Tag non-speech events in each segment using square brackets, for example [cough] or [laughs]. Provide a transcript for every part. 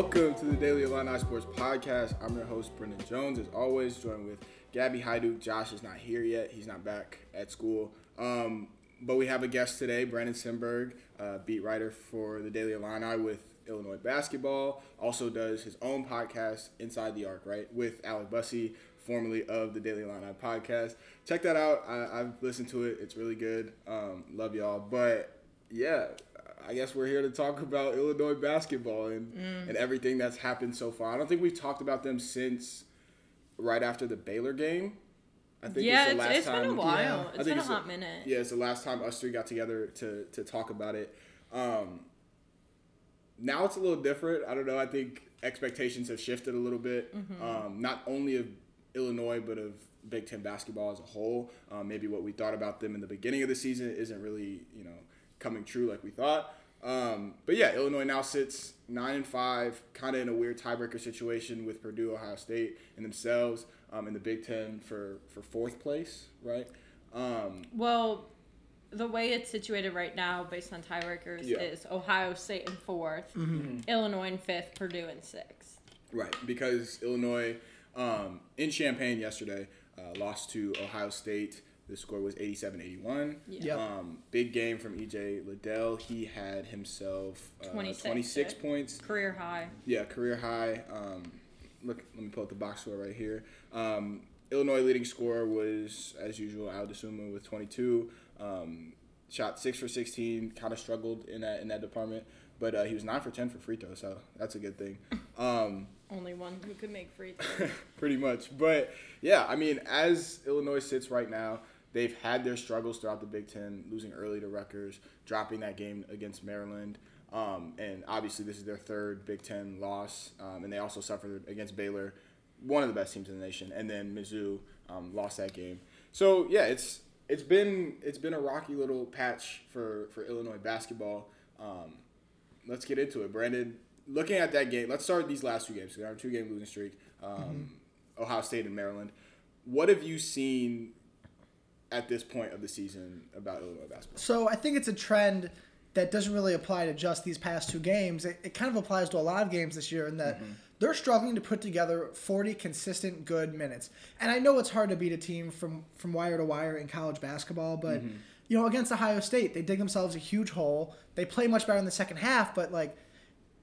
Welcome to the Daily Illini Sports Podcast. I'm your host, Brendan Jones, as always, joined with Gabby Hajduk. Josh is not here yet. He's not back at school. Um, but we have a guest today, Brandon Simberg, uh, beat writer for the Daily Illini with Illinois basketball. Also does his own podcast, Inside the Arc, right, with Alec Bussey, formerly of the Daily Illini podcast. Check that out. I, have listened to it. It's really good. Um, love y'all. But yeah, I guess we're here to talk [laughs] about Illinois basketball and, mm. and everything that's happened so far. I don't think we've talked about them since right after the Baylor game. I think yeah, it's the last it's, it's time. been a while. Yeah, it's been a hot minute. Yeah, it's the last time us three got together to to talk about it. Um, now it's a little different. I don't know. I think expectations have shifted a little bit. Mm-hmm. Um, not only of Illinois, but of Big Ten basketball as a whole. Um, maybe what we thought about them in the beginning of the season isn't really, you know, coming true like we thought. Um, but yeah, Illinois now sits nine and five, kind of in a weird tiebreaker situation with Purdue, Ohio State, and themselves um, in the Big Ten for for fourth place, right? Um, well, the way it's situated right now, based on tiebreakers, yeah. is Ohio State in 4th mm-hmm. Illinois in fifth, Purdue in sixth. Right, because Illinois um, in Champaign yesterday uh, lost to Ohio State the score was 87 81. Yeah. Um, big game from EJ Liddell. He had himself uh, 26, 26 points. Career high. Yeah, career high. Um, look, let me pull up the box score right here. Um, Illinois leading scorer was, as usual, Ayo Dosunmu with 22. Um, shot 6 for 16. Kind of struggled in that in that department. But uh, he was 9 for 10 for free throws, so that's a good thing. [laughs] Um, Only one who could make free [laughs] throws. pretty much. But yeah, I mean, as Illinois sits right now, they've had their struggles throughout the Big Ten, losing early to Rutgers, dropping that game against Maryland. Um, and obviously, this is their third Big Ten loss. Um, and they also suffered against Baylor, one of the best teams in the nation. And then Mizzou um, lost that game. So yeah, it's it's been it's been a rocky little patch for for Illinois basketball. Um, let's get into it, Brandon. Looking at that game, let's start these last two games. They're on a two game losing streak. Um, mm-hmm. Ohio State and Maryland. What have you seen at this point of the season about Illinois basketball? So I think it's a trend that doesn't really apply to just these past two games. It, it kind of applies to a lot of games this year in that mm-hmm. they're struggling to put together 40 consistent good minutes. And I know it's hard to beat a team from from wire to wire in college basketball, but mm-hmm. you know, against Ohio State, they dig themselves a huge hole. They play much better in the second half, but like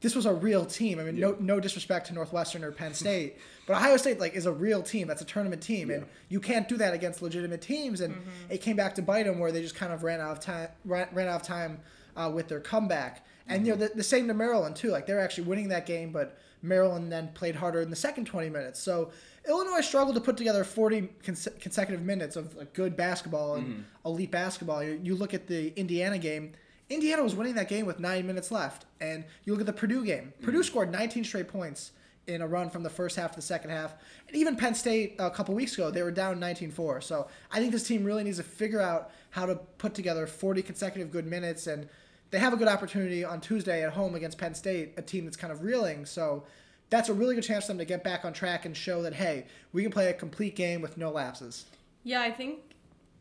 this was a real team. I mean, yeah. no no disrespect to Northwestern or Penn State, but Ohio State like is a real team. That's a tournament team, yeah. and you can't do that against legitimate teams. And mm-hmm. it came back to bite them where they just kind of ran out of time ran, ran out of time uh, with their comeback. And mm-hmm. you know the, the same to Maryland too. Like they're actually winning that game, but Maryland then played harder in the second 20 minutes. So Illinois struggled to put together 40 cons- consecutive minutes of like, good basketball and mm-hmm. elite basketball. You, you look at the Indiana game Indiana was winning that game with nine minutes left. And you look at the Purdue game. Purdue mm. scored 19 straight points in a run from the first half to the second half. And even Penn State a couple weeks ago, they were down 19-4. So I think this team really needs to figure out how to put together 40 consecutive good minutes. And they have a good opportunity on Tuesday at home against Penn State, a team that's kind of reeling. So that's a really good chance for them to get back on track and show that, hey, we can play a complete game with no lapses. Yeah, I think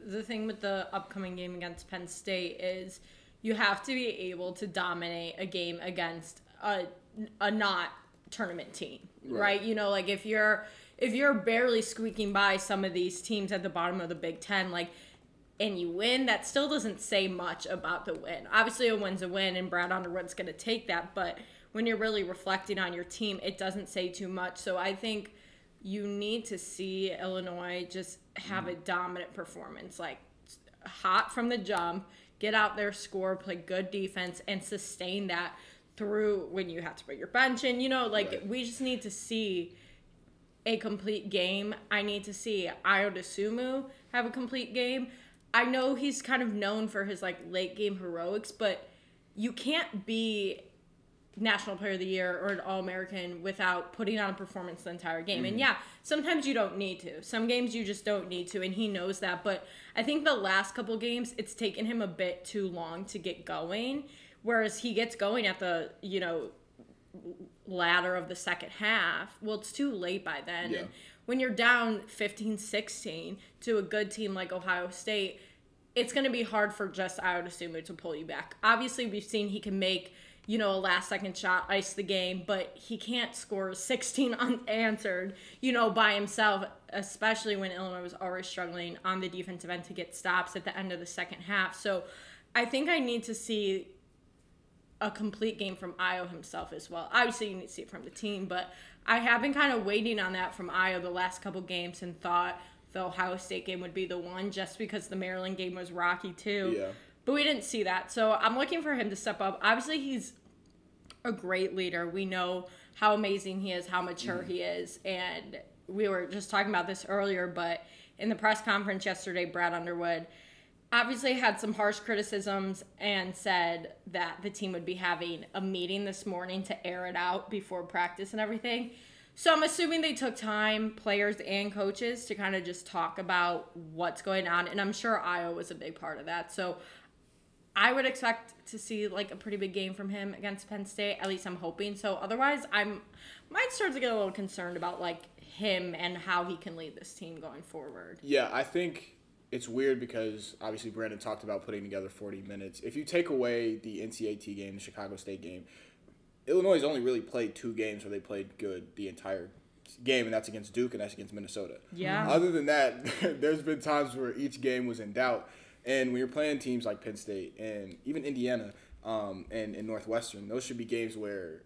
the thing with the upcoming game against Penn State is – you have to be able to dominate a game against a a not tournament team, right. right? You know, like if you're if you're barely squeaking by some of these teams at the bottom of the Big Ten, like and you win, that still doesn't say much about the win. Obviously, a win's a win, and Brad Underwood's going to take that. But when you're really reflecting on your team, it doesn't say too much. So I think you need to see Illinois just have mm-hmm. a dominant performance, like hot from the jump get out there, score, play good defense, and sustain that through when you have to put your bench in. You know, like right. we just need to see a complete game. I need to see Ayo Dosunmu have a complete game. I know he's kind of known for his like late game heroics, but you can't be National Player of the Year or an All American without putting on a performance the entire game. Mm-hmm. And yeah, sometimes you don't need to. Some games you just don't need to, and he knows that. But I think the last couple games, it's taken him a bit too long to get going. Whereas he gets going at the, you know, ladder of the second half. Well, it's too late by then. Yeah. And when you're down 15 16 to a good team like Ohio State, it's going to be hard for just Ayo Dosunmu to pull you back. Obviously, we've seen he can make you know, a last second shot ice the game, but he can't score 16 [laughs] unanswered, you know, by himself, especially when Illinois was already struggling on the defensive end to get stops at the end of the second half. So I think I need to see a complete game from Ayo himself as well. Obviously, you need to see it from the team, but I have been kind of waiting on that from Ayo the last couple games and thought the Ohio State game would be the one just because the Maryland game was rocky too. Yeah. But we didn't see that. So I'm looking for him to step up. Obviously, he's a great leader. We know how amazing he is, how mature mm. he is. And we were just talking about this earlier, but in the press conference yesterday, Brad Underwood obviously had some harsh criticisms and said that the team would be having a meeting this morning to air it out before practice and everything. So I'm assuming they took time, players and coaches, to kind of just talk about what's going on. And I'm sure Ayo was a big part of that. So I would expect to see like a pretty big game from him against Penn State. At least I'm hoping. So otherwise, I'm might start to get a little concerned about like him and how he can lead this team going forward. Yeah, I think it's weird because obviously Brandon talked about putting together 40 minutes. If you take away the NCAT game, the Chicago State game, Illinois has only really played two games where they played good the entire game, and that's against Duke and that's against Minnesota. Yeah. Other than that, [laughs] there's been times where each game was in doubt. And when you're playing teams like Penn State and even Indiana um, and, and Northwestern, those should be games where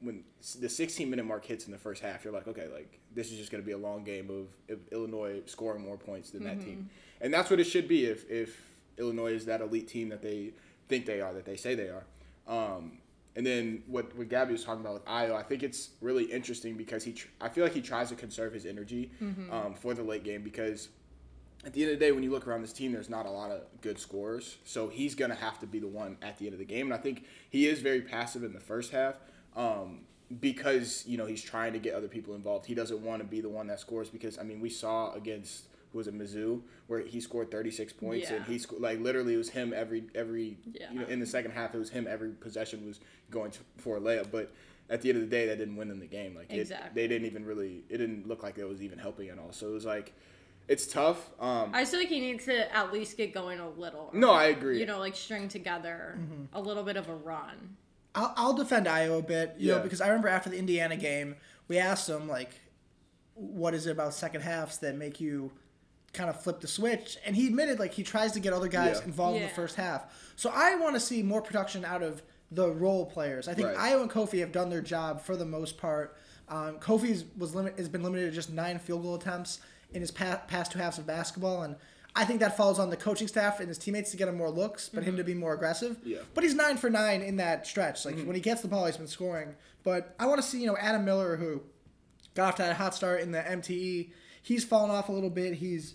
when the 16 minute mark hits in the first half, you're like, okay, like this is just going to be a long game of, of Illinois scoring more points than that team, and that's what it should be if if Illinois is that elite team that they think they are, that they say they are. Um, and then what what Gabby was talking about with Ayo, I think it's really interesting because he, tr- I feel like he tries to conserve his energy um, for the late game because at the end of the day, when you look around this team, there's not a lot of good scorers. So he's going to have to be the one at the end of the game. And I think he is very passive in the first half um, because, you know, he's trying to get other people involved. He doesn't want to be the one that scores because, I mean, we saw against, who was it, Mizzou, where he scored 36 points. And he, sco- like, literally it was him every, every Yeah. you know, in the second half, it was him every possession was going to, for a layup. But at the end of the day, that didn't win them the game. Like, it, they didn't even really, it didn't look like it was even helping at all. So it was like, it's tough. Um, I still think he needs to at least get going a little. no, I agree. You know, like string together a little bit of a run. I'll, I'll defend Ayo a bit, you Yeah. know, because I remember after the Indiana game, we asked him like, "What is it about second halves that make you kind of flip the switch?" And he admitted like he tries to get other guys Yeah. involved in the first half. So I want to see more production out of the role players. I think Right. Ayo and Kofi have done their job for the most part. Um, Kofi's was limit has been limited to just nine field goal attempts in his pa- past two halves of basketball, and I think that falls on the coaching staff and his teammates to get him more looks, but him mm-hmm. to be more aggressive. Yeah. But he's nine for nine in that stretch. Like mm-hmm. when he gets the ball, he's been scoring. But I want to see you know Adam Miller who got off to that hot start in the MTE. He's fallen off a little bit. He's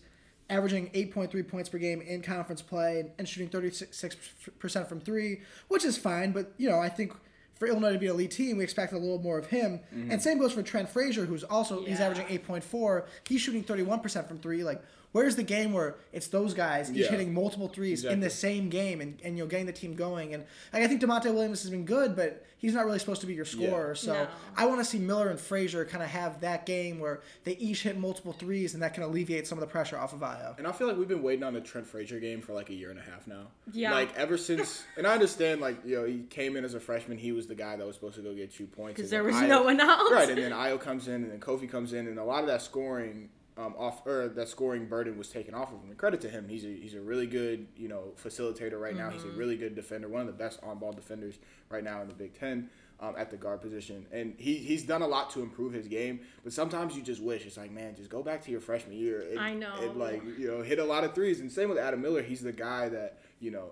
averaging 8.3 points per game in conference play and shooting 36% from three, which is fine. But, you know, I think for Illinois to be an elite team, we expect a little more of him. Mm-hmm. And same goes for Trent Frazier, who's also, he's averaging 8.4. He's shooting 31% from three. Like, where's the game where it's those guys each Yeah. hitting multiple threes in the same game and, and you know, getting the team going? And like, I think Da'Monte Williams has been good, but he's not really supposed to be your scorer. So No. I want to see Miller and Frazier kind of have that game where they each hit multiple threes and that can alleviate some of the pressure off of Ayo. And I feel like we've been waiting on the Trent Frazier game for like a year and a half now. Yeah. Like ever since, [laughs] and I understand like you know he came in as a freshman, he was the guy that was supposed to go get two points. Because there was Ayo- no one else. Right, and then Ayo comes in, and then Kofi comes in, and a lot of that scoring um, off or that scoring burden was taken off of him. And credit to him, he's a he's a really good you know facilitator right now. He's a really good defender, one of the best on ball defenders right now in the Big Ten. Um, at the guard position, and he, he's done a lot to improve his game. But sometimes you just wish it's like, man, just go back to your freshman year. And, I know. And like you know, hit a lot of threes. And same with Adam Miller, he's the guy that you know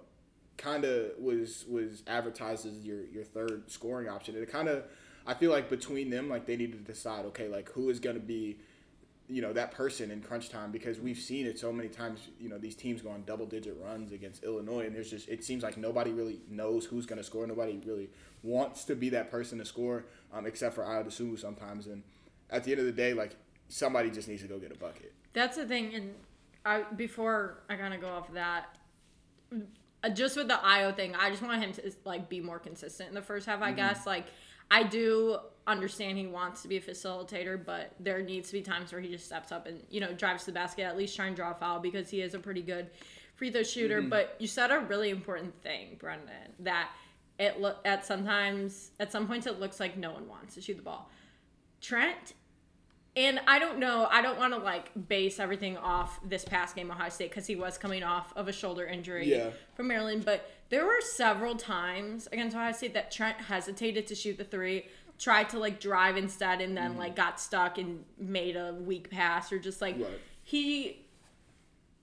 kind of was was advertised as your your third scoring option. And it kind of I feel like between them, like they needed to decide, okay, like who is going to be you know that person in crunch time because we've seen it so many times you know these teams go on double digit runs against illinois and there's just it seems like nobody really knows who's going to score. Nobody really wants to be that person to score um, except for Ayo Sumu sometimes. And at the end of the day like somebody just needs to go get a bucket. That's the thing, and I before I kind of go off of that, uh, just with the Ayo thing, I just want him to like be more consistent in the first half. I guess. Like I do understand he wants to be a facilitator, but there needs to be times where he just steps up and you know drives to the basket, at least try and draw a foul because he is a pretty good free throw shooter. Mm-hmm. But you said a really important thing, Brendan, that it look at sometimes at some points it looks like no one wants to shoot the ball. Trent and I don't know, I don't want to like base everything off this past game Ohio State because he was coming off of a shoulder injury Yeah. from Maryland, but there were several times against Ohio State that Trent hesitated to shoot the three, tried to like drive instead, and then like got stuck and made a weak pass or just like Right. he.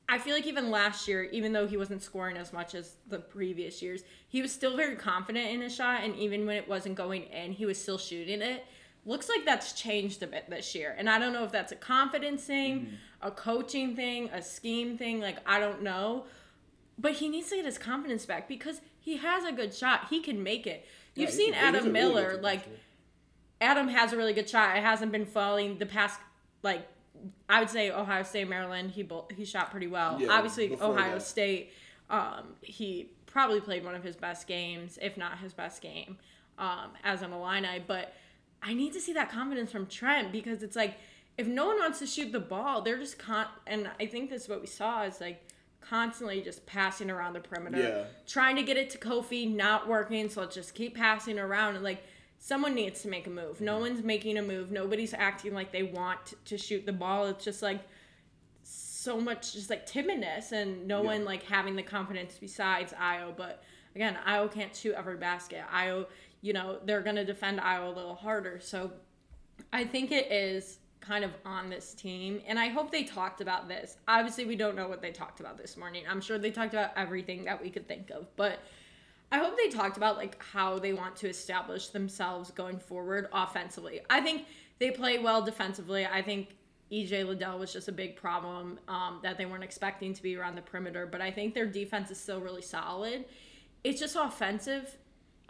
I feel like even last year, even though he wasn't scoring as much as the previous years, he was still very confident in his shot, and even when it wasn't going in, he was still shooting it. Looks like that's changed a bit this year, and I don't know if that's a confidence thing, a coaching thing, a scheme thing. Like I don't know, but he needs to get his confidence back because he has a good shot. He can make it. You've Yeah, seen Adam Miller, defender. like Adam has a really good shot. It hasn't been falling the past like I would say Ohio State, Maryland. He he shot pretty well. Yeah, Obviously Ohio that. State. Um, he probably played one of his best games, if not his best game, um, as an Illini. But I need to see that confidence from Trent because it's like if no one wants to shoot the ball, they're just con. And I think that's what we saw is like constantly just passing around the perimeter, Yeah. trying to get it to Kofi, not working. So let's just keep passing around and like someone needs to make a move. No mm-hmm. one's making a move. Nobody's acting like they want to shoot the ball. It's just like so much just like timidness and no Yeah. one like having the confidence besides Ayo. But again, Ayo can't shoot every basket. Ayo, you know, they're gonna defend Ayo a little harder. So I think it is kind of on this team, and I hope they talked about this. Obviously, we don't know what they talked about this morning. I'm sure they talked about everything that we could think of, but I hope they talked about like how they want to establish themselves going forward offensively. I think they play well defensively. I think EJ Liddell was just a big problem um, that they weren't expecting to be around the perimeter, but I think their defense is still really solid. It's just offensive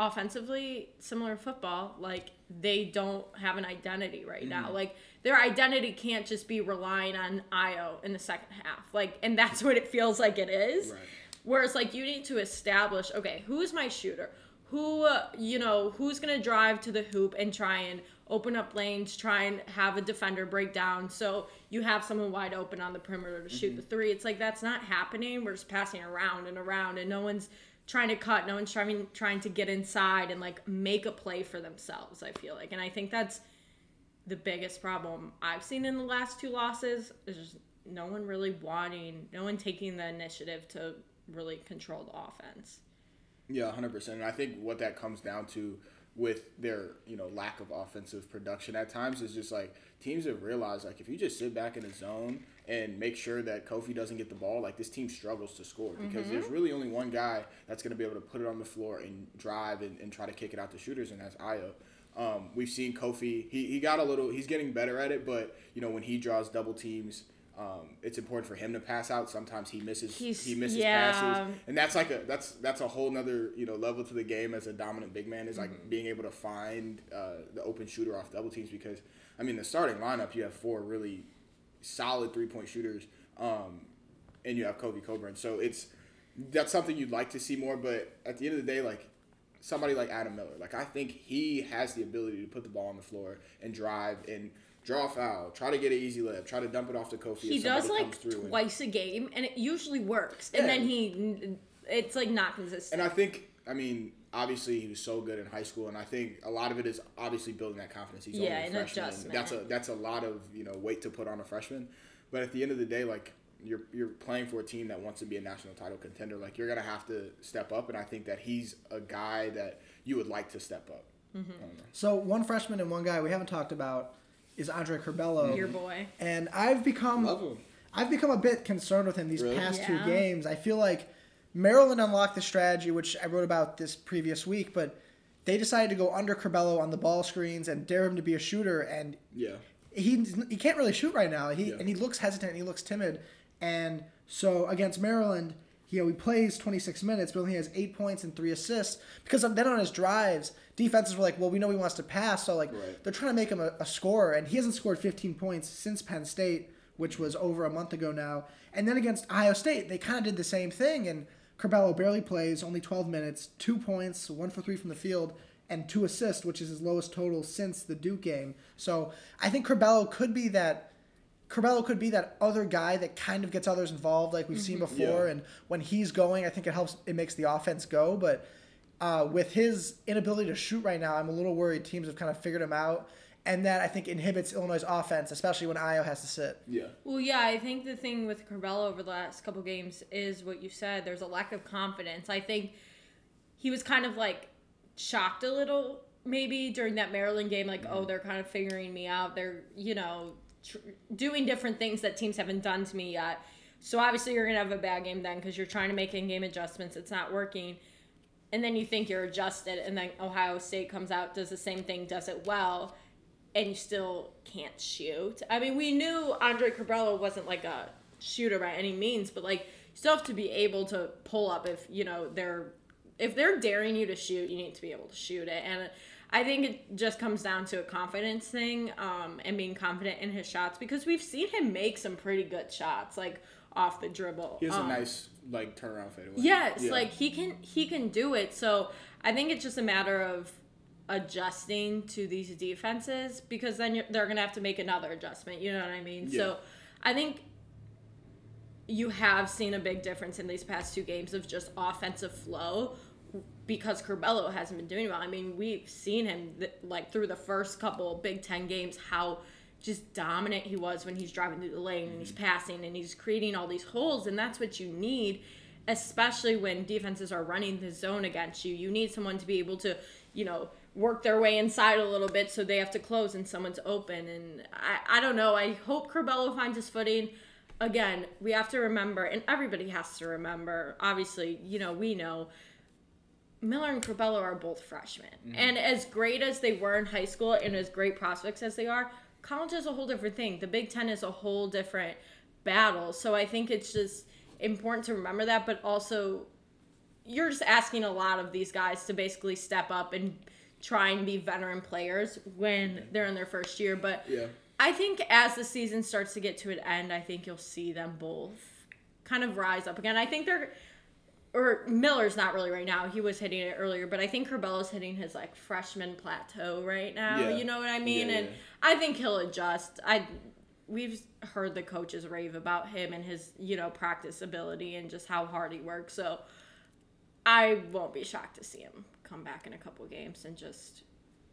offensively similar to football like they don't have an identity right now like their identity can't just be relying on Ayo in the second half like and that's [laughs] what it feels like it is Right. Whereas like you need to establish okay who's my shooter? Who uh, you know who's gonna drive to the hoop and try and open up lanes try and have a defender break down so you have someone wide open on the perimeter to shoot the three? It's like that's not happening. We're just passing around and around and no one's trying to cut no one's trying trying to get inside and like make a play for themselves i feel like. And i think that's the biggest problem i've seen in the last two losses. Is just no one really wanting no one taking the initiative to really controlled offense Yeah, hundred percent. And I think what that comes down to with their you know lack of offensive production at times is just like teams have realized like if you just sit back in the zone and make sure that Kofi doesn't get the ball, like this team struggles to score because there's really only one guy that's going to be able to put it on the floor and drive and, and try to kick it out to shooters, and that's Ayo. Um, we've seen Kofi. He, he got a little. He's getting better at it, but you know when he draws double teams, um, it's important for him to pass out. Sometimes he misses. He's- he misses yeah. passes and that's like a that's that's a whole nother you know level to the game as a dominant big man is like Mm-hmm. being able to find uh, the open shooter off double teams because I mean the starting lineup you have four really solid three point shooters um, and you have Kofi Cockburn so it's that's something you'd like to see more but at the end of the day like somebody like Adam Miller like I think he has the ability to put the ball on the floor and drive and draw a foul try to get an easy layup try to dump it off to Kofi he if does like comes through and- twice a game and it usually works and then he it's like not consistent And I think, I mean, obviously he was so good in high school, and I think a lot of it is obviously building that confidence. He's Yeah, only a freshman. adjustment. That's a that's a lot of you know weight to put on a freshman. But at the end of the day, like you're you're playing for a team that wants to be a national title contender. Like you're gonna have to step up, and I think that he's a guy that you would like to step up. Mm-hmm. I don't know. So one freshman and one guy we haven't talked about is Andre Curbelo. your boy And I've become Love him. I've become a bit concerned with him these Really? past Yeah. two games. I feel like Maryland unlocked the strategy, which I wrote about this previous week, but they decided to go under Curbelo on the ball screens and dare him to be a shooter, and Yeah. he he can't really shoot right now. He Yeah. and he looks hesitant. He looks timid, and so against Maryland, you know, he plays 26 minutes, but only has eight points and three assists. Because then on his drives, defenses were like, "Well, we know he wants to pass," so like Right. they're trying to make him a, a scorer, and he hasn't scored 15 points since Penn State, which was over a month ago now. And then against Ohio State, they kind of did the same thing, and Curbelo barely plays, only 12 minutes, two points, one for three from the field, and two assists, which is his lowest total since the Duke game. So I think Curbelo could be that. Curbelo could be that other guy that kind of gets others involved, like we've seen before. Yeah. And when he's going, I think it helps. It makes the offense go. But uh, with his inability to shoot right now, I'm a little worried teams have kind of figured him out. And that I think inhibits Illinois' offense, especially when Ayo has to sit. Yeah. Well, yeah, I think the thing with Curbelo over the last couple games is what you said. There's a lack of confidence. I think he was kind of like shocked a little maybe during that Maryland game, like, oh, they're kind of figuring me out. They're, you know, tr- doing different things that teams haven't done to me yet. So obviously you're to have a bad game then because you're trying to make in-game adjustments. It's not working. And then you think you're adjusted, and then Ohio State comes out, does the same thing, does it well, and you still can't shoot. I mean, we knew Andre Curbelo wasn't like a shooter by any means, but like you still have to be able to pull up if you know they're if they're daring you to shoot, you need to be able to shoot it. And I think it just comes down to a confidence thing um, and being confident in his shots because we've seen him make some pretty good shots, like off the dribble. He has Um, a nice like turnaround fadeaway. Yes, Yeah. like he can he can do it. So I think it's just a matter of adjusting to these defenses because then you're, they're gonna have to make another adjustment. You know what I mean? So I think you have seen a big difference in these past two games of just offensive flow because Curbelo hasn't been doing well. I mean, we've seen him th- like through the first couple Big Ten games how just dominant he was when he's driving through the lane and he's mm-hmm. passing and he's creating all these holes, and that's what you need, especially when defenses are running the zone against you. You need someone to be able to, you know, work their way inside a little bit so they have to close and someone's open. And I, I don't know. I hope Curbelo finds his footing again, we have to remember, and everybody has to remember, obviously, you know, we know Miller and Curbelo are both freshmen. Mm-hmm. And as great as they were in high school and as great prospects as they are, college is a whole different thing. The Big Ten is a whole different battle. So I think it's just important to remember that, but also you're just asking a lot of these guys to basically step up and try and be veteran players when they're in their first year. But Yeah. I think as the season starts to get to an end, I think you'll see them both kind of rise up again. I think they're or Miller's not really right now. He was hitting it earlier, but I think Curbelo's hitting his like freshman plateau right now. Yeah. You know what I mean? Yeah, and yeah. I think he'll adjust. I we've heard the coaches rave about him and his, you know, practice ability and just how hard he works. So I won't be shocked to see him come back in a couple games and just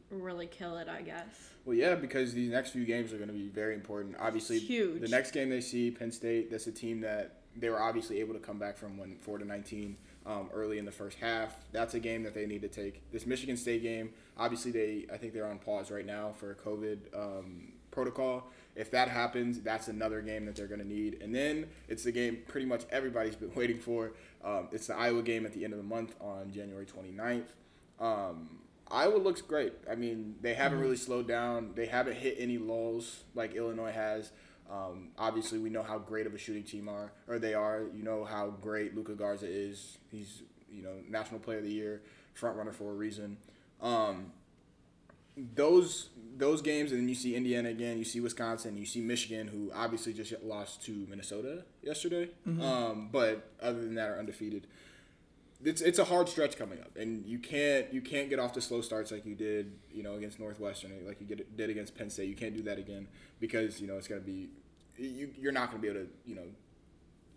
really kill it, I guess. Well, yeah, because these next few games are going to be very important. Obviously, Huge. the next game they see Penn State. That's a team that they were obviously able to come back from when four to nineteen um, early in the first half. That's a game that they need to take. This Michigan State game, obviously they I think they're on pause right now for a COVID um, protocol. If that happens, that's another game that they're going to need. And then it's the game pretty much everybody's [laughs] been waiting for. Um, it's the Iowa game at the end of the month on January 29th. Um, Iowa looks great. I mean, they haven't really slowed down. They haven't hit any lulls like Illinois has. Um, obviously, we know how great of a shooting team are, or they are. You know how great Luka Garza is. He's you know national player of the year, front runner for a reason. Um, those those games, and then you see Indiana again. You see Wisconsin. You see Michigan, who obviously just lost to Minnesota yesterday. Um, but other than that, are undefeated it's it's a hard stretch coming up, and you can't you can't get off to slow starts like you did you know against Northwestern, like you get, did against Penn State. You can't do that again because you know it's gonna be you you're not gonna be able to you know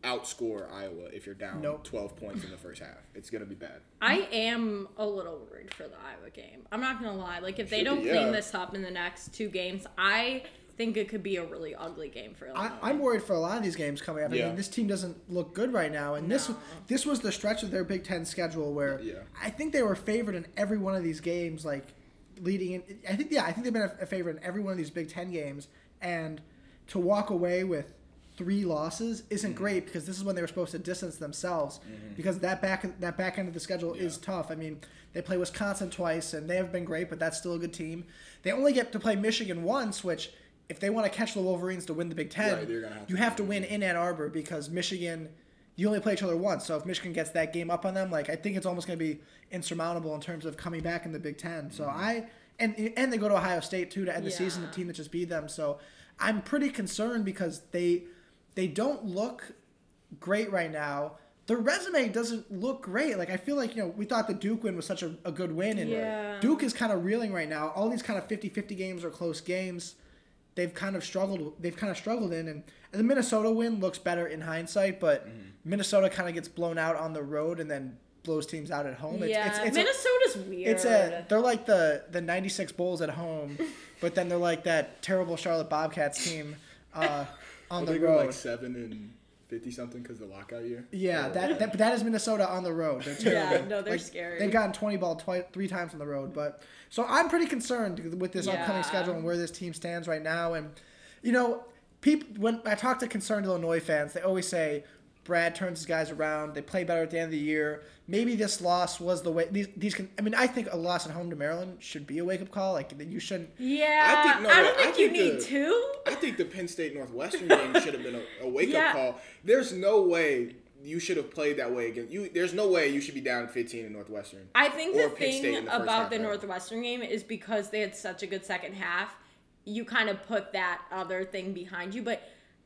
outscore Iowa if you're down Nope. 12 points in the first half. It's gonna be bad. I am a little worried for the Iowa game. I'm not gonna lie. Like if they Should don't be, clean yeah. this up in the next two games, I think it could be a really ugly game for Illinois. I, I'm worried for a lot of these games coming up. I mean, this team doesn't look good right now, and this No. this was the stretch of their Big Ten schedule where Yeah. I think they were favored in every one of these games. Like leading in, I think yeah, I think they've been a, a favorite in every one of these Big Ten games, and to walk away with three losses isn't Mm-hmm. great because this is when they were supposed to distance themselves because that back that back end of the schedule is tough. I mean, they play Wisconsin twice and they have been great, but that's still a good team. They only get to play Michigan once, which if they want to catch the Wolverines to win the Big Ten, Right, they're gonna have to you have to win. win in Ann Arbor because Michigan. You only play each other once, so if Michigan gets that game up on them, like I think it's almost going to be insurmountable in terms of coming back in the Big Ten. So Mm-hmm. I and and they go to Ohio State too to end the season, the team that just beat them. So I'm pretty concerned because they they don't look great right now. Their resume doesn't look great. Like I feel like you know we thought the Duke win was such a, a good win, and Yeah. Duke is kind of reeling right now. All these kind of 50-50 games are close games. They've kind of struggled. They've kind of struggled in, and, and the Minnesota win looks better in hindsight. But Minnesota kind of gets blown out on the road, and then blows teams out at home. It's, yeah, it's, it's Minnesota's a, weird. it's a they're like the the '96 Bulls at home, [laughs] but then they're like that terrible Charlotte Bobcats team uh, on I the think we're road. like seven and fifty something because the lockout year. Yeah, that, that but that is Minnesota on the road. They're [laughs] terrible. Yeah, no, they're Like, scary. They've gotten twenty ball twice, three times on the road, but so I'm pretty concerned with this upcoming schedule and where this team stands right now. And you know, people when I talk to concerned Illinois fans, they always say Brad turns his guys around. They play better at the end of the year. Maybe this loss was the way these these can. I mean, I think a loss at home to Maryland should be a wake up call. Like you shouldn't. yeah, I think- no, I don't I think you think need the- two. I think the Penn State Northwestern game should have been a, a wake Yeah. up call. There's no way you should have played that way against you. There's no way you should be down 15 in Northwestern. I think Or the Penn thing the about the ever. Northwestern game is because they had such a good second half, you kind of put that other thing behind you. But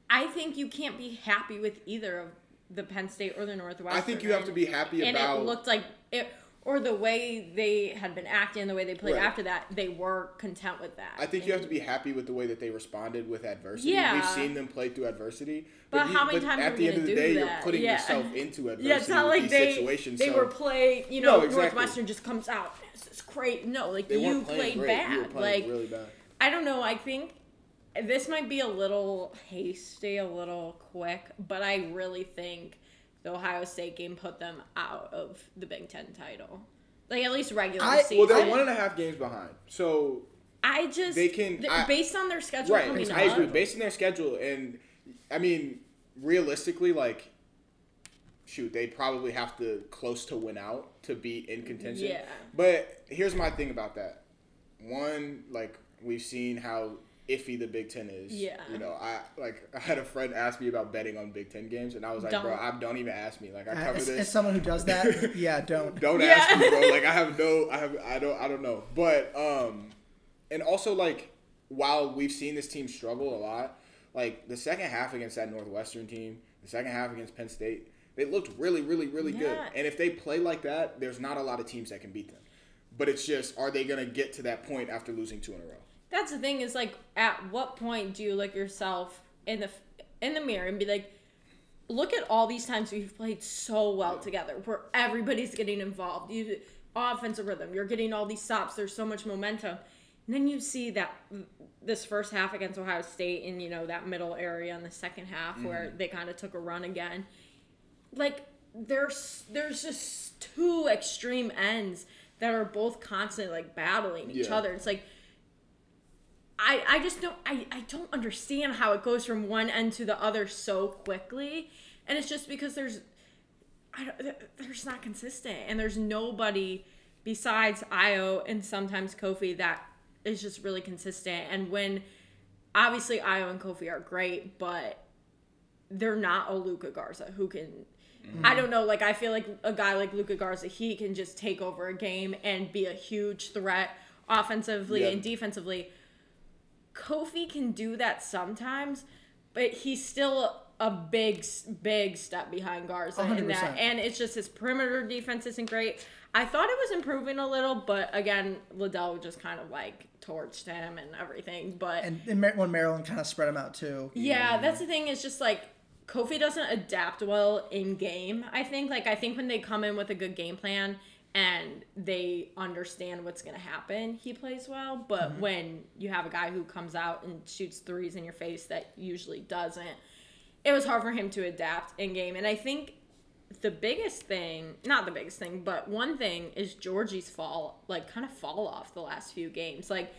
I think you can't be happy with either of the Penn State or the Northwestern. I think you have to be happy and about. it looked like it, or the way they had been acting, the way they played Right. after that, they were content with that. I think you have to be happy with the way that they responded with adversity. Yeah. We've seen them play through adversity. But you- how many but times at the end of the day, do you're putting Yeah. yourself into adversity Yeah, it's not like they situations. they so were play. You know, No, exactly. Northwestern just comes out. It's, great. No, like they you played great. bad. You playing like really bad. I don't know. I think this might be a little hasty, a little quick, but I really think the Ohio State game put them out of the Big Ten title. Like at least regular I- season. Well, they're one and a half games behind. So I just they can- I- based on their schedule right, coming I up. agree. Based on their schedule, and I mean, realistically, like, shoot, they probably have to close to win out to be in contention. Yeah. But here's my thing about that. One, like, we've seen how iffy the Big Ten is. Yeah. You know, I like [laughs] I had a friend ask me about betting on Big Ten games, and I was like, bro, Don't. I don't even ask me. Like, I cover as, this. as someone who does that, [laughs] yeah, don't. Don't Yeah. ask me, bro. Like I have no, I have, I don't, I don't know. But um, and also like while we've seen this team struggle a lot, like the second half against that Northwestern team, the second half against Penn State, they looked really, really, really good. And if they play like that, there's not a lot of teams that can beat them. But it's just, are they gonna get to that point after losing two in a row? That's the thing is like, at what point do you look yourself in the in the mirror and be like, look at all these times we've played so well together, where everybody's getting involved. You offensive rhythm, you're getting all these stops. There's so much momentum, and then you see that mm, this first half against Ohio State in you know that middle area in the second half where mm-hmm. they kind of took a run again. Like there's there's just two extreme ends that are both constantly like battling each Yeah. other. It's like I, I just don't I, I don't understand how it goes from one end to the other so quickly. And it's just because there's I don't, th- there's not consistent. And there's nobody besides Ayo and sometimes Kofi that is just really consistent. And when obviously Ayo and Kofi are great but they're not a Luka Garza who can I mm-hmm. don't know like I feel like a guy like Luka Garza he can just take over a game and be a huge threat offensively and defensively Kofi can do that sometimes, but he's still a big, big step behind Garza in that. And it's just his perimeter defense isn't great. I thought it was improving a little, but again, Liddell just kind of like torched him and everything. But And, and Mar- when Maryland kind of spread them out too. yeah, mm-hmm. that's the thing. Is just like Kofi doesn't adapt well in game. I think like I think when they come in with a good game plan and they understand what's gonna happen, he plays well. But mm-hmm. when you have a guy who comes out and shoots threes in your face that usually doesn't, it was hard for him to adapt in game. And I think the biggest thing, not the biggest thing, but one thing is Giorgi's fall, like kind of fall off the last few games. Like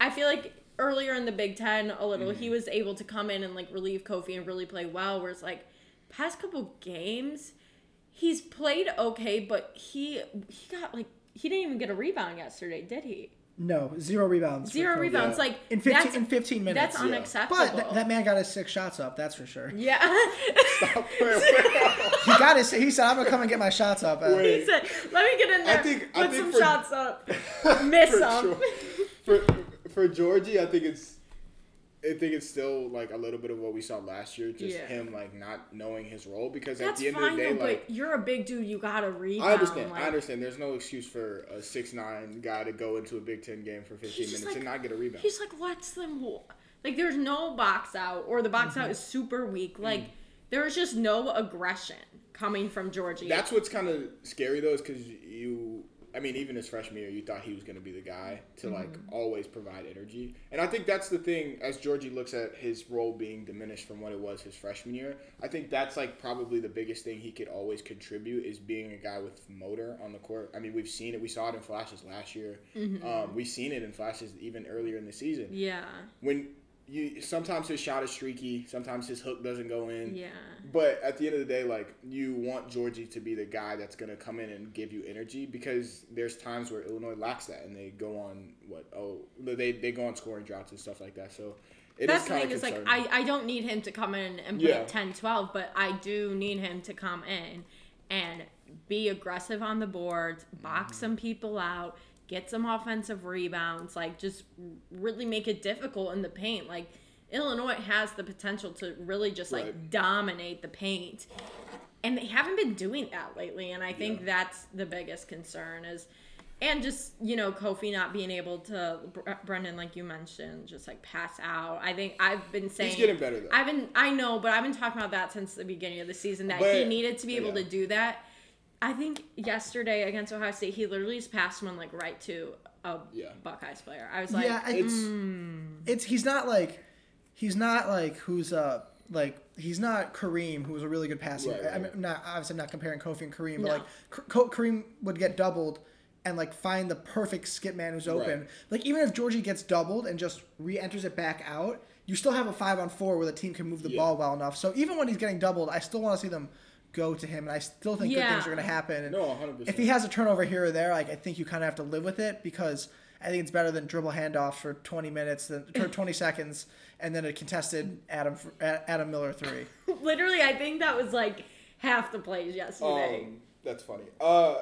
I feel like earlier in the Big Ten, a little he mm-hmm. was able to come in and like relieve Kofi and really play well. Whereas like past couple games, he's played okay, but he he got like he didn't even get a rebound yesterday, did he? No, zero rebounds. Zero rebounds, Yeah. like in 15 that's, in 15 minutes. That's Yeah. unacceptable. But th- that man got his six shots up. That's for sure. yeah. [laughs] Stop [laughs] playing. He got his. He said, "I'm gonna come and get my shots up." Uh, Wait. he said, "Let me get in there, I think- I put think some for- shots up, [laughs] miss for, some." sure. for for Giorgi, I think it's I think it's still like a little bit of what we saw last year, just Yeah. him like not knowing his role because That's at the end fine, of the day, though, like but you're a big dude. You gotta rebound. I understand, like- I understand. There's no excuse for a six nine guy to go into a Big Ten game for 15 minutes like- and not get a rebound. He's like them wa- like there's no box out or the box Mm-hmm. out is super weak. Mm. Like there was just no aggression coming from Giorgi. That's what's kind of scary though, is because you. I mean, even his freshman year, you thought he was going to be the guy to like always provide energy, and I think that's the thing. As Giorgi looks at his role being diminished from what it was his freshman year, I think that's like probably the biggest thing he could always contribute is being a guy with motor on the court. I mean, we've seen it. We saw it in flashes last year. Um, we've seen it in flashes even earlier in the season. yeah, When you sometimes his shot is streaky, sometimes his hook doesn't go in. yeah. But at the end of the day, like you want Giorgi to be the guy that's gonna come in and give you energy because there's times where Illinois lacks that and they go on what oh they they go on scoring droughts and stuff like that. So it That's is the kind thing of is like. I, I don't need him to come in and put Yeah. 10 12 but I do need him to come in and be aggressive on the boards box Mm-hmm. some people out get some offensive rebounds like just really make it difficult in the paint like Illinois has the potential to really just like Right. dominate the paint and they haven't been doing that lately and I think Yeah. that's the biggest concern is and just you know Kofi not being able to Brendan like you mentioned just like pass out I think I've been saying He's getting better though. I've been I know but I've been talking about that since the beginning of the season that he needed to be able yeah. to do that I think yesterday against Ohio State he literally just passed one like right to a Yeah. Buckeyes player I was like yeah, I- it's it's he's not like he's not like who's uh like he's not Kareem who's a really good passer. Right, I mean, right. not obviously I'm not comparing Kofi and Kareem, but No. like K- Kareem would get doubled and like find the perfect skip man who's open. Right. Like even if Giorgi gets doubled and just re-enters it back out, you still have a five on four where the team can move the Yeah. ball well enough. So even when he's getting doubled, I still want to see them go to him, and I still think good things are going to happen. And no, 100. percent if he has a turnover here or there, like I think you kind of have to live with it because I think it's better than dribble handoff for 20 minutes, than, for [laughs] 20 seconds, and then a contested Adam Adam Miller three. [laughs] literally I think that was like half the plays yesterday Um, that's funny. Uh,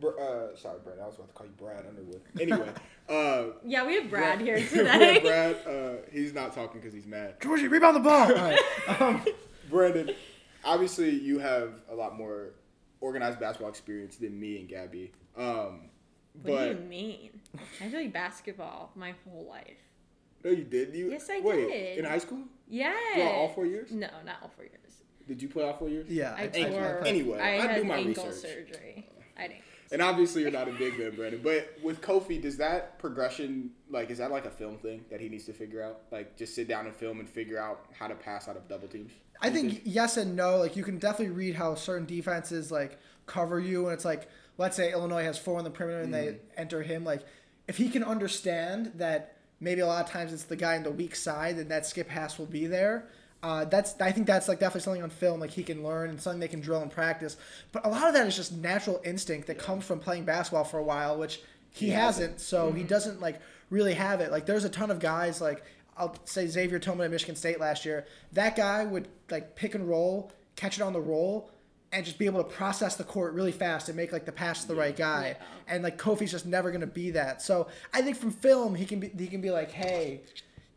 Br- uh, sorry, Brad. I was about to call you Brad Underwood. Anyway, [laughs] uh, yeah we have Brad here we have today Brad, uh, he's not talking because he's mad. Giorgi, rebound the ball. All right. um, Brandon, obviously you have a lot more organized basketball experience than me and Gabby. Um, what do you mean I played basketball my whole life no, you did. You Yes, I wait, did. in high school. yeah Well, all four years. no not all four years Did you play all four years? yeah. I tore. played- Anyway, I, I had do my ankle research. surgery. I didn't. And obviously you're not a big man, Brandon. But with Kofi, does that progression like is that like a film thing that he needs to figure out? Like just sit down and film and figure out how to pass out of double teams? I think yes and no. Like you can definitely read how certain defenses like cover you, and it's like let's say Illinois has four on the perimeter and they enter him. Like if he can understand that maybe a lot of times it's the guy in the weak side, and that skip pass will be there. Uh, that's I think that's like definitely something on film like he can learn and something they can drill and practice. But a lot of that is just natural instinct that comes from playing basketball for a while, which he, He hasn't. hasn't. So he doesn't like really have it. Like there's a ton of guys like I'll say Xavier Tillman at Michigan State last year. That guy would like pick and roll, catch it on the roll, and just be able to process the court really fast and make like the pass to the right guy. And like Kofi's just never gonna be that. So I think from film he can be he can be like, hey,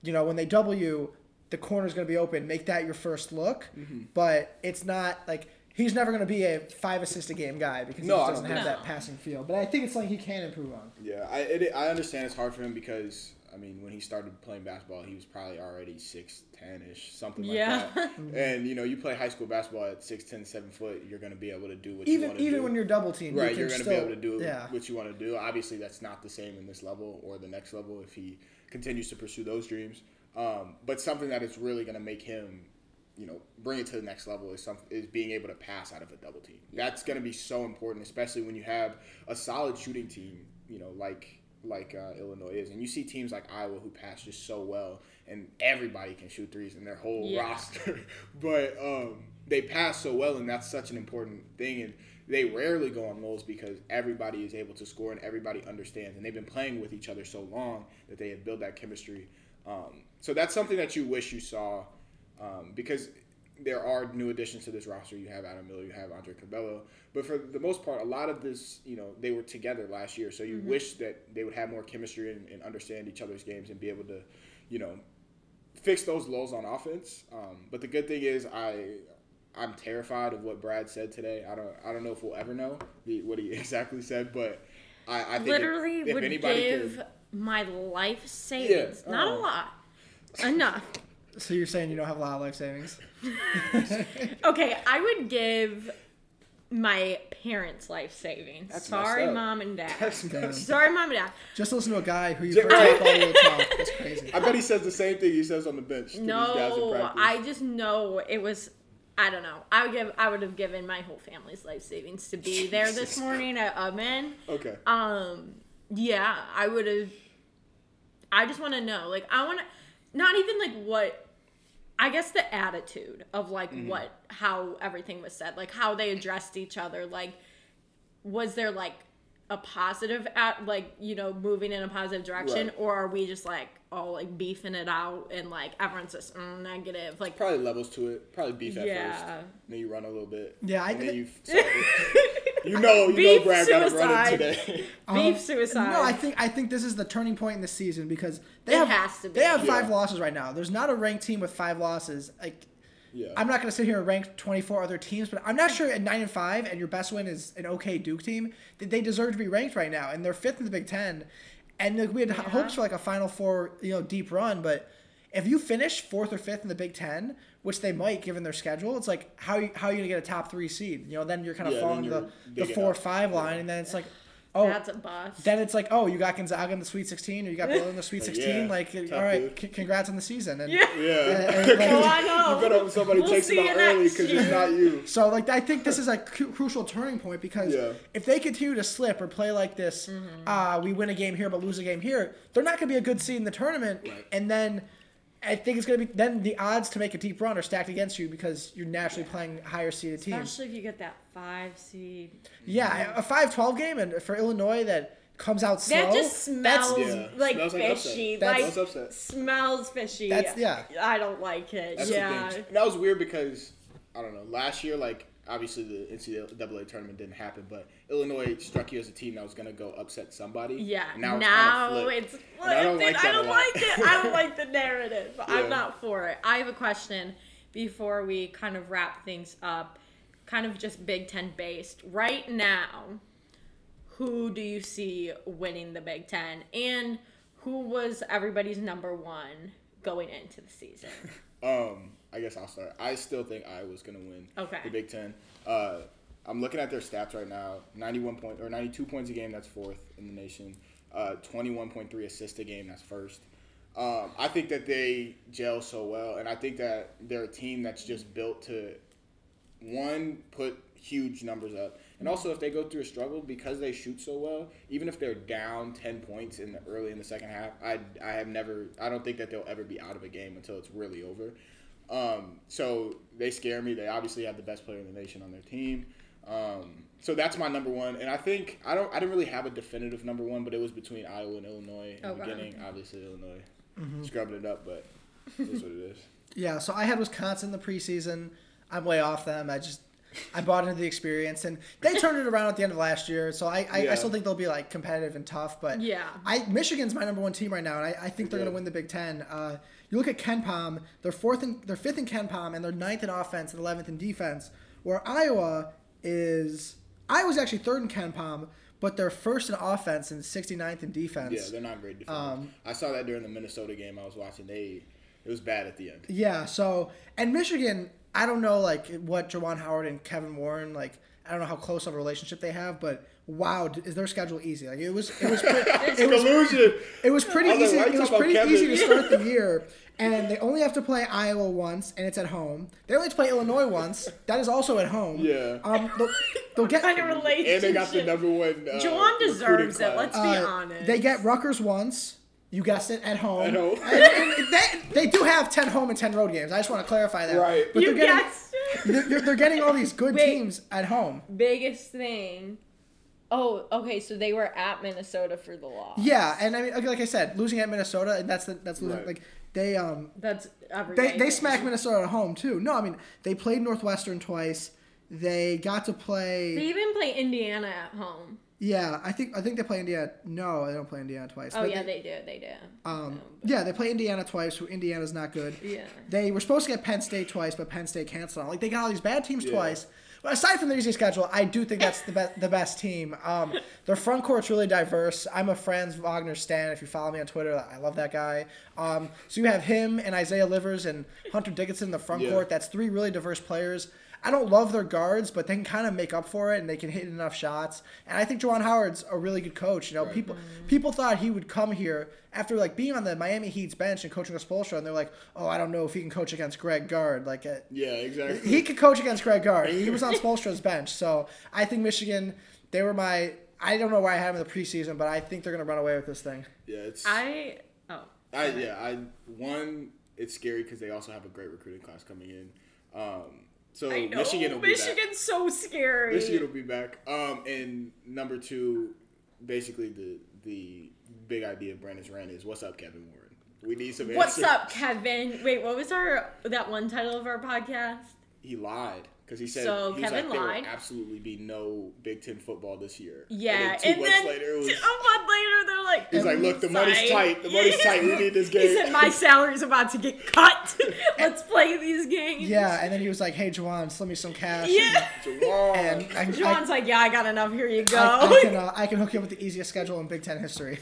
you know, when they double you, the corner's gonna be open. Make that your first look. Mm-hmm. But it's not like he's never gonna be a five assist a game guy because No, he just doesn't have think that passing feel. But I think it's something he can improve on. Yeah, I it, I understand it's hard for him because I mean when he started playing basketball, he was probably already six ten ish, something like Yeah. that. [laughs] and you know, you play high school basketball at six ten, seven foot, you're gonna be able to do what you want to do. even when you're double teamed, right, you you're gonna be able to do yeah. what you want to do. Obviously, that's not the same in this level or the next level if he continues to pursue those dreams. Um, but something that is really gonna make him you know, bring it to the next level is some is being able to pass out of a double team. That's going to be so important, especially when you have a solid shooting team, you know, like like uh, Illinois is, and you see teams like Iowa who pass just so well, and everybody can shoot threes in their whole Yeah. roster, [laughs] but um, they pass so well, and that's such an important thing, and they rarely go on lulls because everybody is able to score and everybody understands, and they've been playing with each other so long that they have built that chemistry. Um, so that's something that you wish you saw um, because there are new additions to this roster. You have Adam Miller, you have Andre Curbelo, but for the most part, a lot of this, you know, they were together last year. So you wish that they would have more chemistry and, and understand each other's games and be able to, you know, fix those lulls on offense. Um, but the good thing is, I I'm terrified of what Brad said today. I don't I don't know if we'll ever know the, what he [laughs] exactly said, but I, I think Literally if, would anybody give could, my life savings. Yeah, Not uh-huh. a lot. Enough. [laughs] So you're saying you don't have a lot of life savings? [laughs] Okay, I would give my parents life savings. That's Sorry, messed up. mom and dad. That's messed Sorry, mom and dad. Just listen to a guy who you've J- heard talk all the way to 12. That's crazy. I bet he says the same thing he says on the bench. To these guys in No, practice. I just know it was. I don't know. I would give. I would have given my whole family's life savings to be there this morning at Ubben. Okay. Um, yeah, I would have. I just want to know, like, I want to, not even like what, I guess the attitude of like Mm-hmm. what, how everything was said, like how they addressed each other, like, was there like a positive at like you know moving in a positive direction, Right. or are we just like all like beefing it out and like everyone's just mm, negative, like. Probably levels to it. Probably beef at Yeah. first. Then you run a little bit. Yeah, I and then think- you solve it. [laughs] You know, you Beef know, Brad got to run suicide. it today. [laughs] Beef Um, suicide. No, I think I think this is the turning point in the season because they It have has to be. they have five Yeah. losses right now. There's not a ranked team with five losses. Like yeah. I'm not going to sit here and rank 24 other teams, but I'm not sure at nine and five and your best win is an okay Duke team that they deserve to be ranked right now, and they're fifth in the Big Ten. And like, we had Yeah. hopes for like a Final Four, you know, deep run, but if you finish fourth or fifth in the Big Ten, which they might given their schedule, it's like how how are you going to get a top three seed? You know, then you're kind of Yeah, then falling the, the four or five line, and then it's like, oh, That's a bust. then it's like, oh, you got Gonzaga in the Sweet 16, or you got Baylor in the Sweet [laughs] Like, 16. yeah, Like, all right, c- congrats on the season. And yeah. yeah. [laughs] and- and- Oh, I know. you better hope somebody We'll takes see him you out early because year. it's not you. So, like, I think this is a cu- crucial turning point because Yeah. if they continue to slip or play like this, Mm-hmm. uh, we win a game here but lose a game here, they're not going to be a good seed in the tournament. Right. And then I think it's going to be then the odds to make a deep run are stacked against you because you're naturally playing higher seeded teams. Especially if you get that five seed. Yeah, a 5-12 game and for Illinois that comes out slow. That just that's- smells Yeah, like smells like upset. fishy. That's- like Smells upset. smells fishy. That's- yeah. I don't like it. That's yeah. And that was weird because I don't know. Last year, like obviously the NCAA tournament didn't happen, but Illinois struck you as a team that was gonna go upset somebody. Yeah. Now, Now, it's, it's. I don't dude, like I don't like it. I don't like the [laughs] narrative. Yeah. I'm not for it. I have a question before we kind of wrap things up. Kind of just Big Ten based. Right now, who do you see winning the Big Ten? And who was everybody's number one going into the season? [laughs] Um, I guess I'll start. I still think Iowa's gonna win Okay. the Big Ten. Uh, I'm looking at their stats right now. 91 point or 92 points a game. That's fourth in the nation. Uh, 21.3 assists a game. That's first. Um, I think that they gel so well, and I think that they're a team that's just built to one put huge numbers up, and also if they go through a struggle because they shoot so well, even if they're down ten points in the early in the second half, I I have never I don't think that they'll ever be out of a game until it's really over. Um, so they scare me. They obviously have the best player in the nation on their team. Um, so that's my number one, and I think I don't I didn't really have a definitive number one, but it was between Iowa and Illinois in the Okay. beginning. Obviously Illinois Mm-hmm. scrubbing it up, but it's what it is. [laughs] Yeah, so I had Wisconsin the preseason. I'm way off them. I just I bought into the experience, and they turned it around at the end of last year. So I, I, Yeah. I still think they'll be like competitive and tough. But Yeah. I Michigan's my number one team right now, and I, I think they're Yeah. going to win the Big Ten. Uh, you look at KenPom; they're fourth and they're fifth in KenPom, and they're ninth in offense and eleventh in defense. Where Iowa is Iowa's actually third in KenPom, but they're first in offense and 69th in defense. Yeah, they're not very defensive. Um, I saw that during the Minnesota game I was watching. They it was bad at the end. Yeah. So and Michigan, I don't know like what Juwan Howard and Kevin Warren like. I don't know how close of a relationship they have, but wow, is their schedule easy? Like it was, it was, pre- [laughs] it was, Collusion. it was pretty I was like, easy. It was pretty about easy to start the [laughs] year, and they only have to play Iowa once, and it's at home. They only have to play Illinois once. That is also at home. Yeah. Um, they'll, they'll get. kind of relationship. And they got the number one. Uh, Juwan recruiting deserves it. class. Let's be uh, honest. They get Rutgers once. You guessed it, at home. At home. And- and they, they do have ten home and ten road games. I just want to clarify that. Right. But you they're getting, guessed. they're, they're- they're getting all these good Wait. teams at home. Biggest thing. Oh, okay. So they were at Minnesota for the loss. Yeah, and I mean, like- like I said, losing at Minnesota, and that's the, that's losing. Right. Like they um That's every they they smacked Minnesota at home too. No, I mean they played Northwestern twice. They got to play. They even play Indiana at home. Yeah, I think I think they play Indiana. No, they don't play Indiana twice. Oh yeah, they do. They do. Um, yeah, they play Indiana twice. Who Indiana's not good. Yeah. They were supposed to get Penn State twice, but Penn State canceled on. Like they got all these bad teams Yeah. twice, But aside from the easy schedule, I do think that's the best the best team. Um, [laughs] their front court's really diverse. I'm a Franz Wagner stan. If you follow me on Twitter, I love that guy. Um, so you have him and Isaiah Livers and Hunter Dickinson in the front Yeah. court. That's three really diverse players. I don't love their guards, but they can kind of make up for it and they can hit enough shots. And I think Juwan Howard's a really good coach. You know, Right. people people thought he would come here after like being on the Miami Heat's bench and coaching with Spoelstra, and they're like, "Oh, I don't know if he can coach against Greg Gard." Like, uh, Yeah, exactly. he could coach against Greg Gard. He was on [laughs] Spoelstra's bench, so I think Michigan. They were my. I don't know where I had them in the preseason, but I think they're gonna run away with this thing. yeah, it's. I oh I yeah, I one. It's scary because they also have a great recruiting class coming in. Um, so I know Michigan will be back. Michigan's so scary. Michigan will be back. Um, and number two, basically the the big idea of Brandon's rant is what's up, Kevin Warren. We need some. What's answers. up, Kevin? Wait, what was our that one title of our podcast? He lied because he said So he was Kevin like, there lied. will absolutely be no Big Ten football this year. Yeah, and then two and months then later, it was. a month later, they're like, He's like, look, the money's "Sorry." tight. The money's tight. We need this [laughs] game. He said, my salary's about to get cut. [laughs] [laughs] Let's play these games. Yeah, and then he was like, "Hey, Juwan, slip me some cash." Yeah. Juwan. And I, I, like, yeah, I got enough. Here you go. I, I can uh, I can hook you up with the easiest schedule in Big Ten history.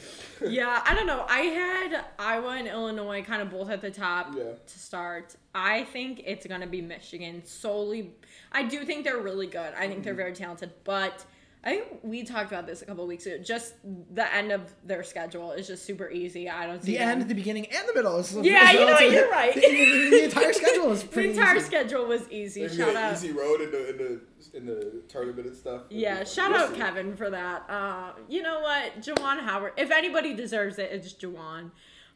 yeah, I don't know. I had Iowa and Illinois kind of both at the top Yeah. to start. I think it's going to be Michigan solely. I do think they're really good. I think they're Mm-hmm. very talented, but I think we talked about this a couple weeks ago. Just the end of their schedule is just super easy. I don't see The them- end, the beginning, and the middle. Is, Yeah, you know what, you're right. The, the- the entire schedule is [laughs] The pretty entire easy. schedule was easy. Maybe Shout an out. easy road in the in the in the tournament and stuff. Yeah, shout out see. Kevin for that. Uh, you know what, Juwan Howard. If anybody deserves it, it's Juwan.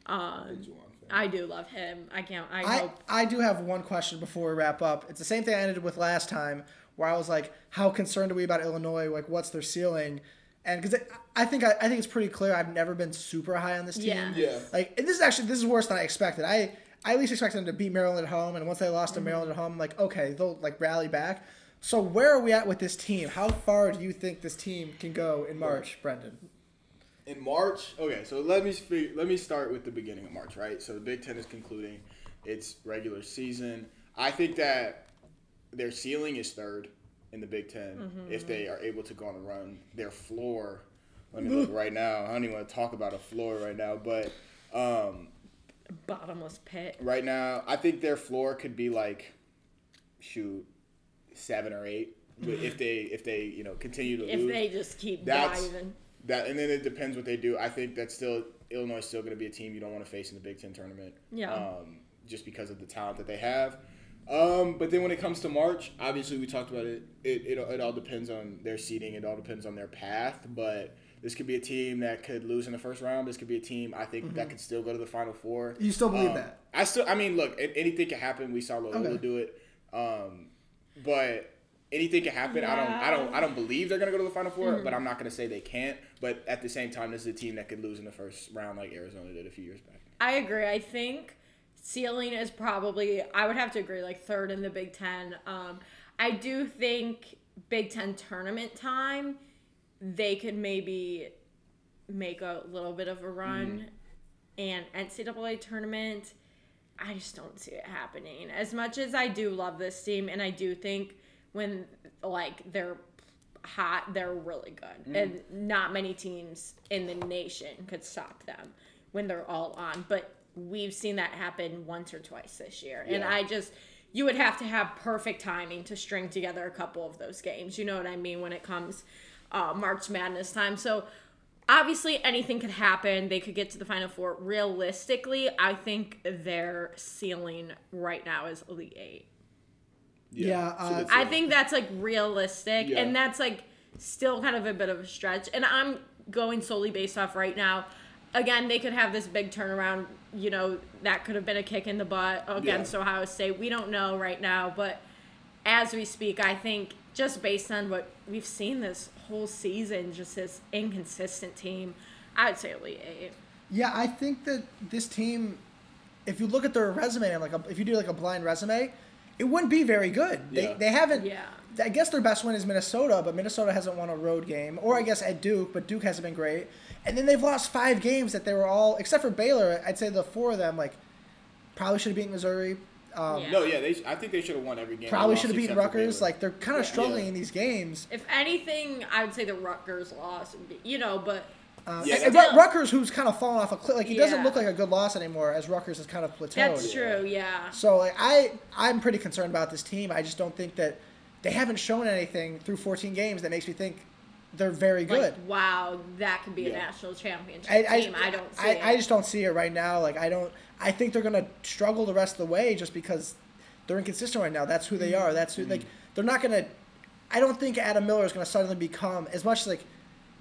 Uh, Big Juwan fan. I do love him. I can't. I, I, hope. I do have one question before we wrap up. It's the same thing I ended with last time, where I was like, "How concerned are we about Illinois? Like, what's their ceiling?" And because I think I, I think it's pretty clear, I've never been super high on this team. Yeah. Yeah. Like, and this is actually this is worse than I expected. I I at least expected them to beat Maryland at home, and once they lost to mm-hmm. Maryland at home, I'm like, okay, they'll like rally back. So where are we at with this team? How far do you think this team can go in March, Brendan? In March. Okay, so let me spe- let me start with the beginning of March, right? So the Big Ten is concluding its regular season. I think that their ceiling is third in the Big 10 if they are able to go on a run. Their floor, let me look [laughs] right now. I don't even want to talk about a floor right now, but um, Bottomless pit. right now I think their floor could be like, shoot, seven or eight. If [laughs] they if they you know continue to If lose, they just keep That's- diving. That and then it depends what they do. I think that's still Illinois is still going to be a team you don't want to face in the Big Ten tournament. Yeah. Um, just because of the talent that they have. Um, but then when it comes to March, obviously we talked about it. It, it. it all depends on their seeding. It all depends on their path. But this could be a team that could lose in the first round. This could be a team I think that could still go to the Final Four. You still believe Um, that? I still. I mean, look, anything can happen. We saw Loyola Okay. do it. Um, but anything can happen. I don't. I don't. I don't believe they're gonna go to the Final 4 Mm-hmm. but I'm not gonna say they can't. But at the same time, this is a team that could lose in the first round, like Arizona did a few years back. I agree. I think ceiling is probably I would have to agree like third in the Big Ten. Um, I do think Big Ten tournament time they could maybe make a little bit of a run, and NCAA tournament. I just don't see it happening. As much as I do love this team, and I do think when like they're hot, they're really good, and not many teams in the nation could stop them when they're all on. But we've seen that happen once or twice this year, and I just you would have to have perfect timing to string together a couple of those games. You know what I mean when it comes uh, March Madness time. So obviously anything could happen. They could get to the final four. Realistically, I think their ceiling right now is Elite Eight. Yeah, uh, that's I think that's like realistic, Yeah. and that's like still kind of a bit of a stretch. And I'm going solely based off right now. Again, they could have this big turnaround. You know, that could have been a kick in the butt against Ohio State. We don't know right now, but as we speak, I think just based on what we've seen this whole season, just this inconsistent team, I'd say Elite Eight. Yeah, I think that this team, if you look at their resume, and like a, if you do like a blind resume, it wouldn't be very good. They, Yeah. they haven't. Yeah. I guess their best win is Minnesota, but Minnesota hasn't won a road game, or I guess at Duke, but Duke hasn't been great. And then they've lost five games that they were all, except for Baylor. I'd say the four of them like probably should have beaten Missouri. Um, Yeah. No, yeah, they. I think they should have won every game. Probably should have beaten Rutgers. Like they're kind of Yeah. struggling Yeah. in these games. If anything, I would say the Rutgers loss, you know, but Uh, Yeah, and that's- Ru- Rutgers, who's kind of fallen off a cliff, like he doesn't look like a good loss anymore, as Rutgers has kind of plateaued. that's true. Yeah. So like I, I'm pretty concerned about this team. I just don't think that they haven't shown anything through 14 games that makes me think they're very good. Like, wow, that could be a national championship I, I, team. I, don't see I, it. I just don't see it right now. Like I don't. I think they're gonna struggle the rest of the way just because they're inconsistent right now. That's who they are. That's who like they're not gonna. I don't think Adam Miller is gonna suddenly become as much like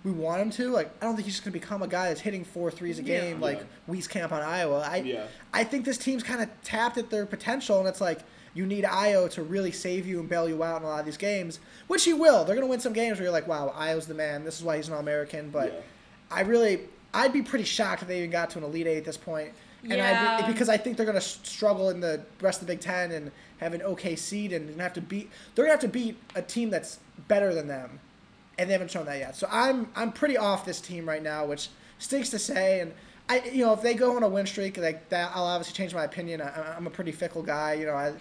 we want him to. Like I don't think he's just gonna become a guy that's hitting four threes a Yeah. game like Yeah. Wieskamp on Iowa. I Yeah. I think this team's kind of tapped at their potential, and it's like you need Ayo to really save you and bail you out in a lot of these games, which he will. They're gonna win some games where you're like, wow, Ayo's the man. This is why he's an All American. But Yeah. I really, I'd be pretty shocked if they even got to an Elite Eight at this point. And I'd Yeah. be, because I think they're gonna struggle in the rest of the Big Ten and have an okay seed and gonna have to beat. They're gonna have to beat a team that's better than them, and they haven't shown that yet. So I'm I'm pretty off this team right now, which stinks to say. And I, you know, if they go on a win streak like that, I'll obviously change my opinion. I, I'm a pretty fickle guy, you know. I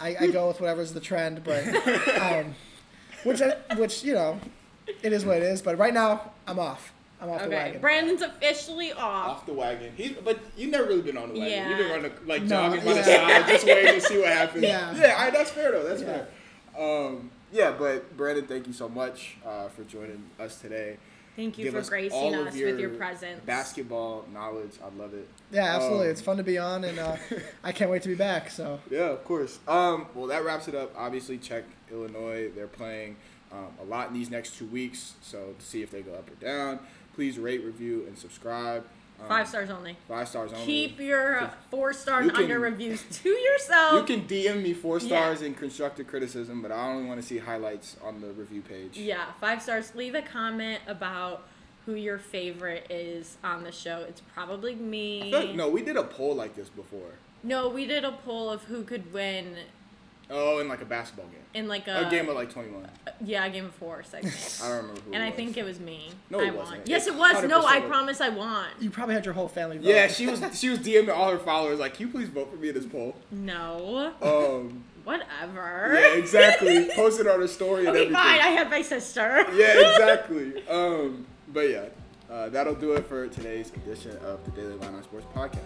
I, I go with whatever's the trend, but [laughs] um, which I, which you know, it is what it is. But right now, I'm off. I'm off the wagon. Brandon's officially off. off the wagon. He's but you've never really been on the wagon. Yeah. You've been running like No, jogging by the side, just waiting to see what happens. Yeah. yeah. all right, that's fair though. That's Yeah. fair. Um, yeah, but Brandon, thank you so much uh, for joining us today. Thank you Give for us gracing all of us with your presence. Basketball knowledge, I love it. Yeah, absolutely. Um, it's fun to be on, and uh, [laughs] I can't wait to be back. So Yeah, of course. Um, well, that wraps it up. Obviously, check Illinois. They're playing um, a lot in these next two weeks, so to see if they go up or down, please rate, review, and subscribe. Um, Five stars only. Five stars only. Keep your four star and under reviews to yourself. You can DM me four Yeah. stars in constructive criticism, but I only want to see highlights on the review page. Yeah, five stars. Leave a comment about who your favorite is on the show. It's probably me. like- no, we did a poll like this before. No, we did a poll of who could win Oh, in like a basketball game. in like a, A game of like 21. yeah, a game of four segment. [laughs] I don't remember who and it I was. think it was me. No, I it won. wasn't. Yes, It it was. No, I promise I won. you probably had your whole family vote. Yeah, she [laughs] was she was DMing all her followers like, "Can you please vote for me in this poll?" No. Um, [laughs] Whatever. yeah, exactly. Posted on her story and everything. fine. I had my sister. yeah, exactly. Um, but yeah, uh, that'll do it for today's edition of the Daily Line on Sports podcast.